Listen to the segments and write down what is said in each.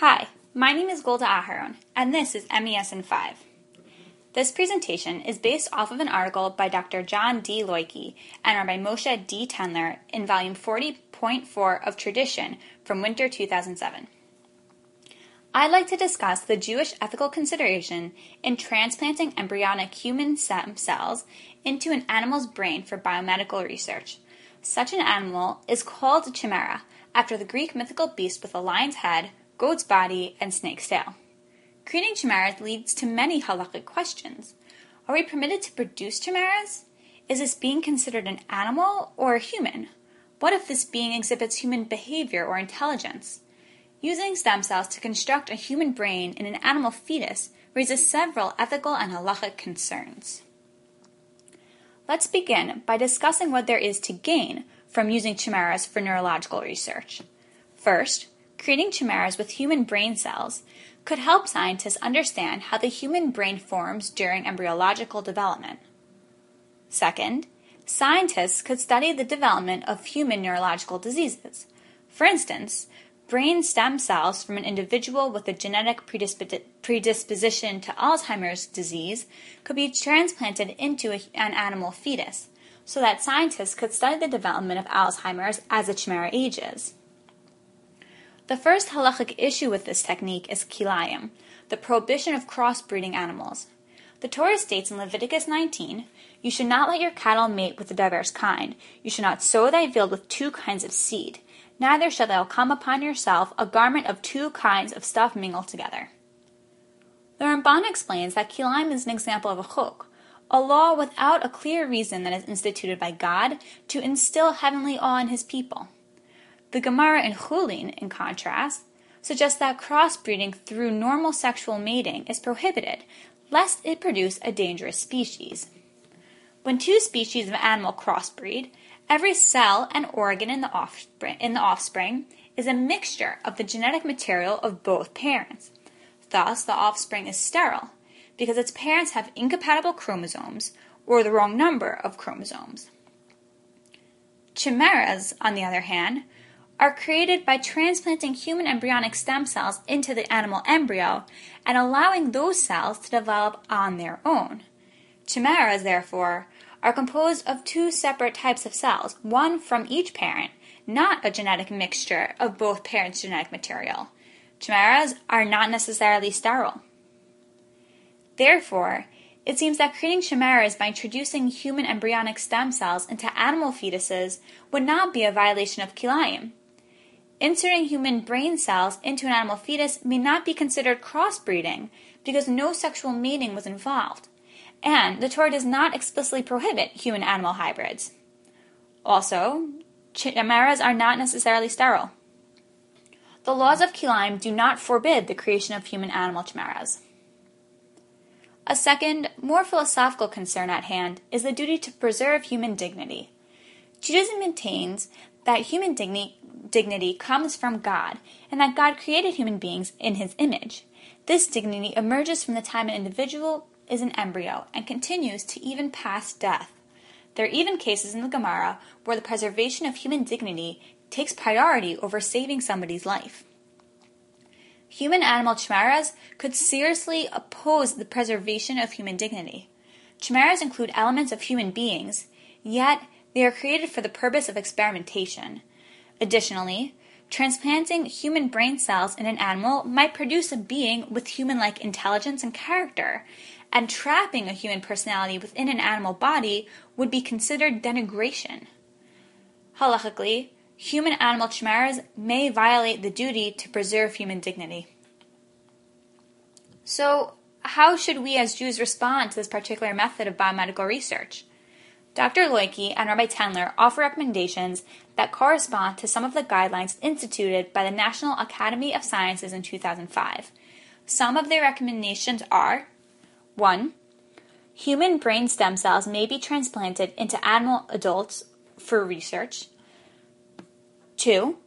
Hi, my name is Golda Aharon, and this is MES in 5. This presentation is based off of an article by Dr. John D. Loike and Rabbi Moshe D. Tendler in volume 40.4 of Tradition from winter 2007. I'd like to discuss the Jewish ethical consideration in transplanting embryonic human stem cells into an animal's brain for biomedical research. Such an animal is called a chimera, after the Greek mythical beast with a lion's head, goat's body, and snake's tail. Creating chimeras leads to many halakhic questions. Are we permitted to produce chimeras? Is this being considered an animal or a human? What if this being exhibits human behavior or intelligence? Using stem cells to construct a human brain in an animal fetus raises several ethical and halachic concerns. Let's begin by discussing what there is to gain from using chimeras for neurological research. First, creating chimeras with human brain cells could help scientists understand how the human brain forms during embryological development. Second, scientists could study the development of human neurological diseases. For instance, brain stem cells from an individual with a genetic predisposition to Alzheimer's disease could be transplanted into a, an animal fetus so that scientists could study the development of Alzheimer's as the chimera ages. The first halachic issue with this technique is kilayim, the prohibition of crossbreeding animals. The Torah states in Leviticus 19, You should not let your cattle mate with a diverse kind. You should not sow thy field with two kinds of seed neither shall thou come upon yourself a garment of two kinds of stuff mingled together. The Ramban explains that kilayim is an example of a chok, a law without a clear reason that is instituted by God to instill heavenly awe in his people. The Gemara in Chulin, in contrast, suggests that crossbreeding through normal sexual mating is prohibited, lest it produce a dangerous species. When two species of animal crossbreed, Every cell and organ in the offspring, in the offspring is a mixture of the genetic material of both parents. Thus, the offspring is sterile because its parents have incompatible chromosomes or the wrong number of chromosomes. Chimeras, on the other hand, are created by transplanting human embryonic stem cells into the animal embryo and allowing those cells to develop on their own. Chimeras, therefore, are composed of two separate types of cells, one from each parent, not a genetic mixture of both parents' genetic material. Chimeras are not necessarily sterile. Therefore, it seems that creating chimeras by introducing human embryonic stem cells into animal fetuses would not be a violation of kilayim. Inserting human brain cells into an animal fetus may not be considered crossbreeding because no sexual mating was involved and the Torah does not explicitly prohibit human animal hybrids. Also, chimeras are not necessarily sterile. The laws of Kilayim do not forbid the creation of human animal chimeras. A second, more philosophical concern at hand is the duty to preserve human dignity. Judaism maintains that human dignity, dignity comes from God and that God created human beings in his image. This dignity emerges from the time an individual is an embryo and continues to even past death. There are even cases in the Gemara where the preservation of human dignity takes priority over saving somebody's life. Human animal chimeras could seriously oppose the preservation of human dignity. Chimeras include elements of human beings, yet they are created for the purpose of experimentation. Additionally, transplanting human brain cells in an animal might produce a being with human like intelligence and character, and trapping a human personality within an animal body would be considered denigration. Halachically, human animal chimeras may violate the duty to preserve human dignity. So, how should we as Jews respond to this particular method of biomedical research? Dr. Loike and Rabbi Tendler offer recommendations that correspond to some of the guidelines instituted by the National Academy of Sciences in 2005. Some of their recommendations are 1. Human brain stem cells may be transplanted into animal adults for research. 2.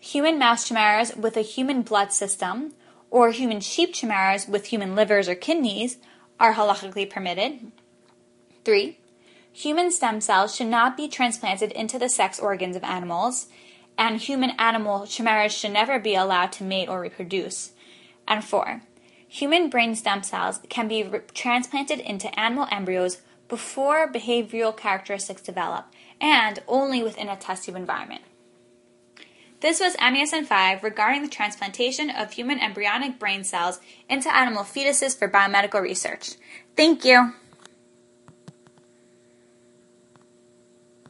Human mouse chimeras with a human blood system or human sheep chimeras with human livers or kidneys are halachically permitted. 3. Human stem cells should not be transplanted into the sex organs of animals. and human animal chimeras should never be allowed to mate or reproduce. And four, human brain stem cells can be re- transplanted into animal embryos before behavioral characteristics develop and only within a test tube environment. This was MES in 5 regarding the transplantation of human embryonic brain cells into animal fetuses for biomedical research. Thank you.